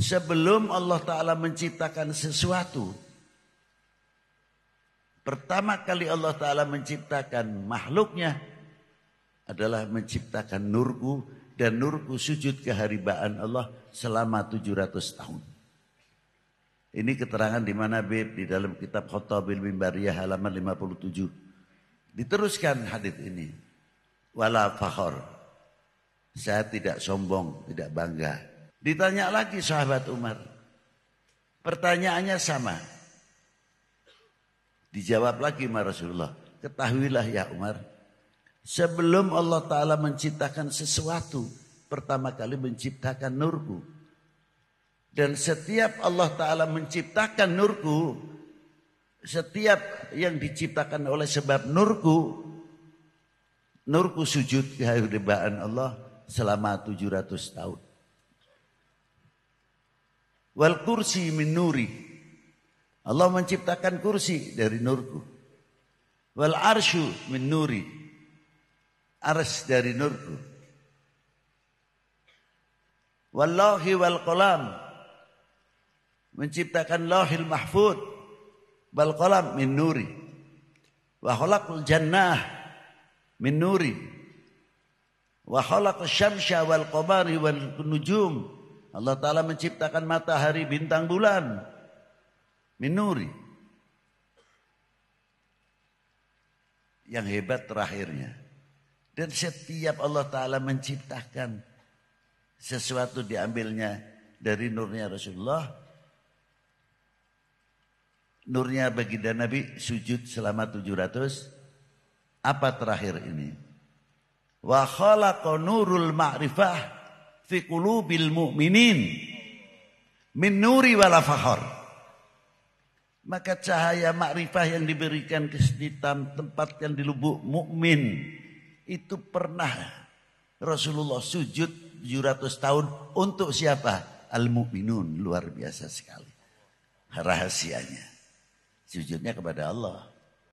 Sebelum Allah Ta'ala menciptakan sesuatu. Pertama kali Allah Ta'ala menciptakan makhluknya adalah menciptakan nurku dan nurku sujud keharibaan Allah selama 700 tahun. Ini keterangan di mana Bib di dalam kitab Khotabil Mimbariyah halaman 57. Diteruskan hadis ini. Wala fakhor. Saya tidak sombong, tidak bangga. Ditanya lagi sahabat Umar. Pertanyaannya sama. Dijawab lagi Umar Rasulullah. Ketahuilah ya Umar. Sebelum Allah Ta'ala menciptakan sesuatu. Pertama kali menciptakan nurku. Dan setiap Allah Ta'ala menciptakan nurku, setiap yang diciptakan oleh sebab nurku, nurku sujud kehadiran Allah selama 700 tahun. Wal kursi min nuri. Allah menciptakan kursi dari nurku. Wal arsyu min nuri. Ars dari nurku. Wallahi wal qalam menciptakan lahil mahfud bal qalam min nuri wa khalaqal jannah min nuri wa syamsa wal qamari wal nujum Allah taala menciptakan matahari bintang bulan. Min nuri. Yang hebat terakhirnya. Dan setiap Allah taala menciptakan sesuatu diambilnya dari nurnya Rasulullah. Nurnya baginda Nabi sujud selama 700 apa terakhir ini? Wa khalaqa nurul ma'rifah fi qulubil mu'minin min nuri wala fakhar maka cahaya makrifah yang diberikan ke setiap tempat yang di lubuk mukmin itu pernah Rasulullah sujud 700 tahun untuk siapa? Al-mu'minun luar biasa sekali rahasianya Sujudnya kepada Allah.